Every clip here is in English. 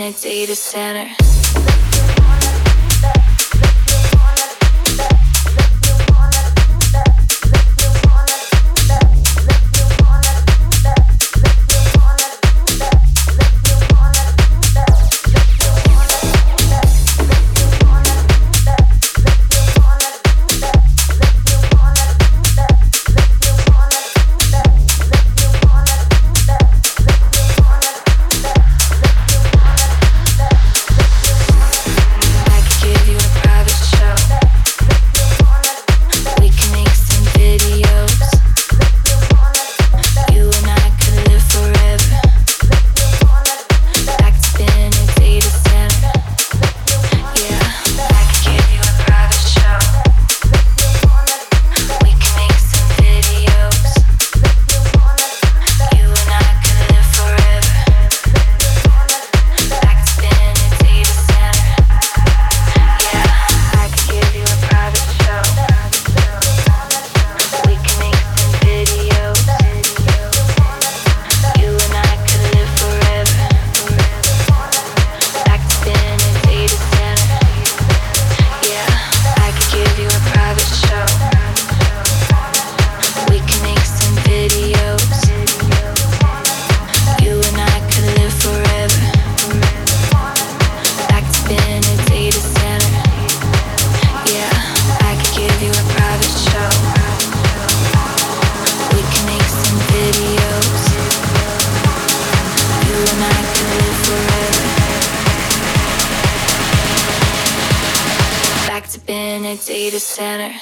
been a data center. in a data center.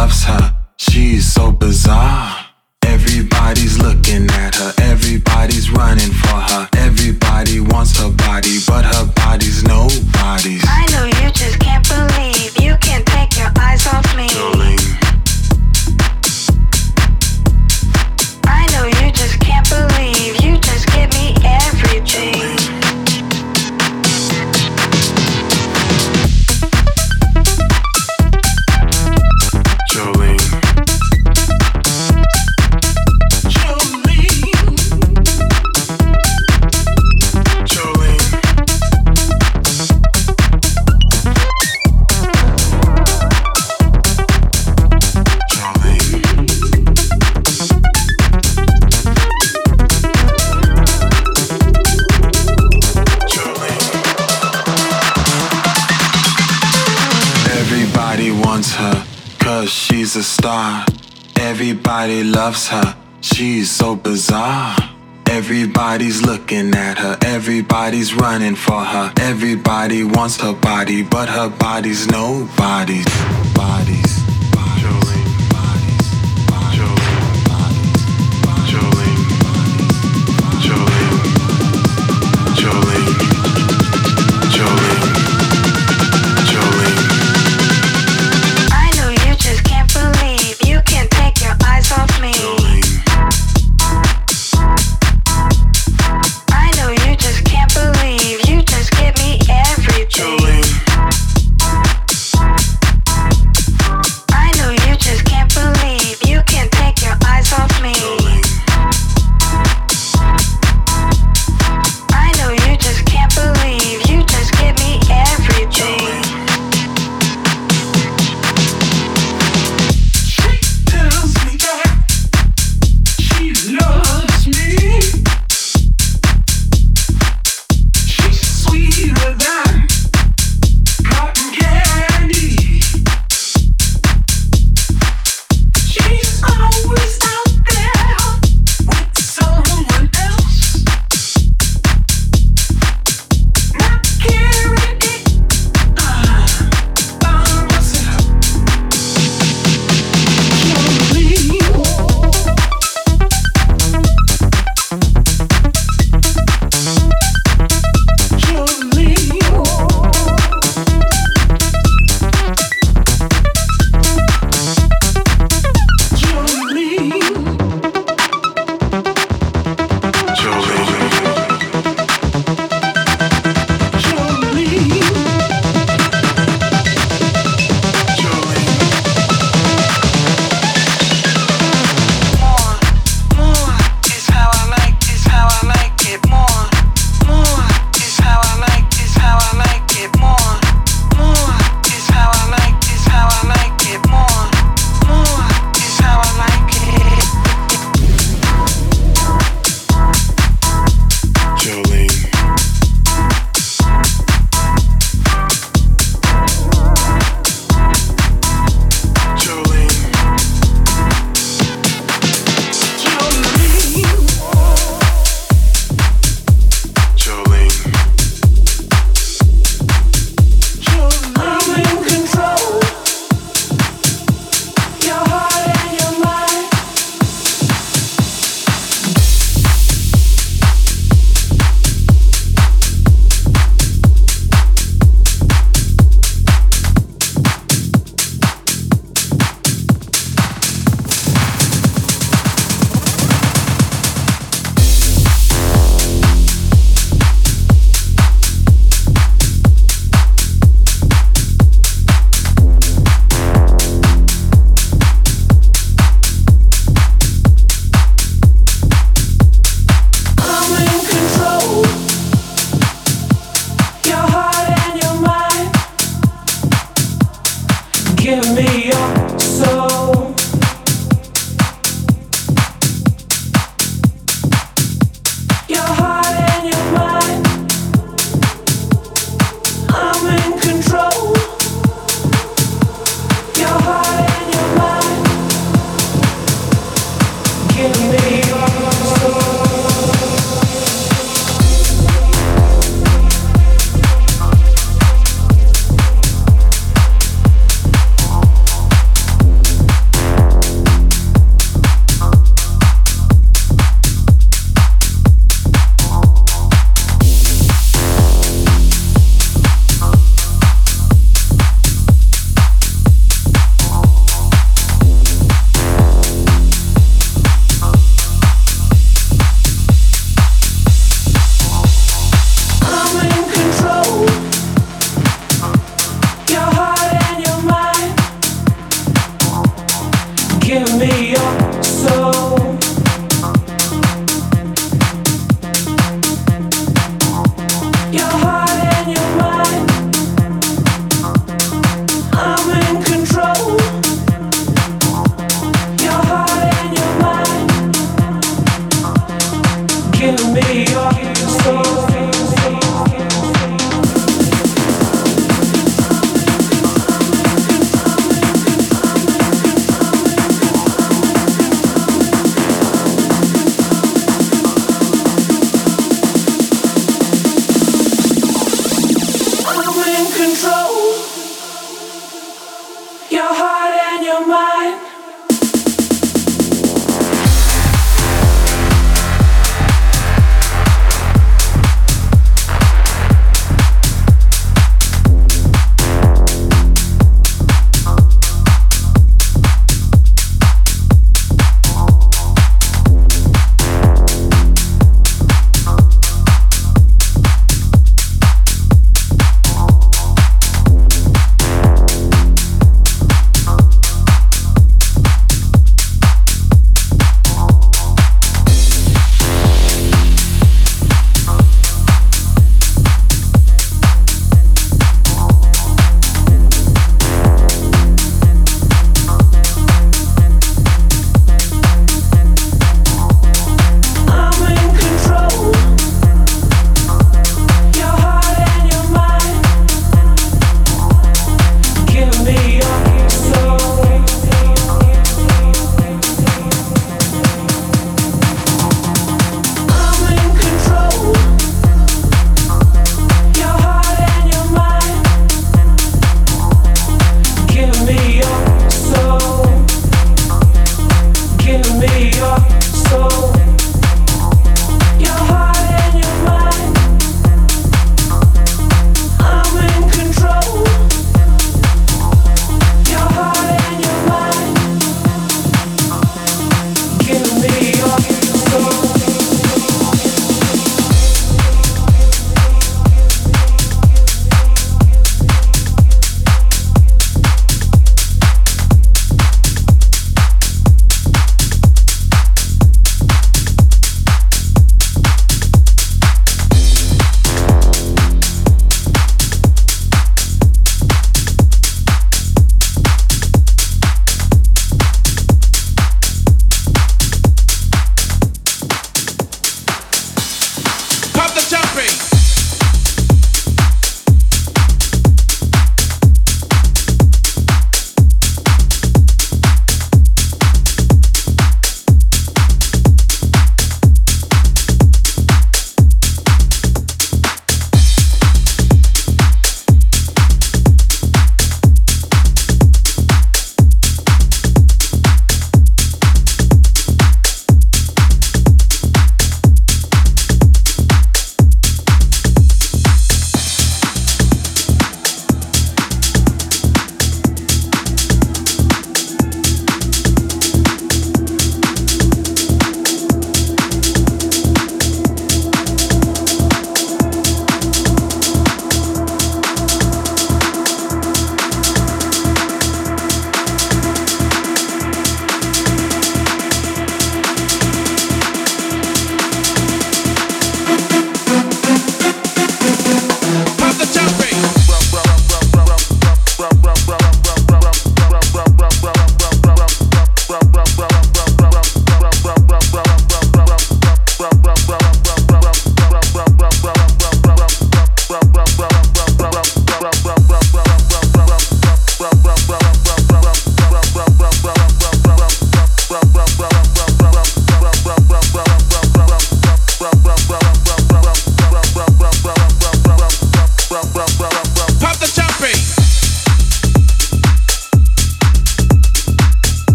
loves her. She's so bizarre. Her body's nobody's.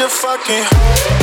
A fucking hoe.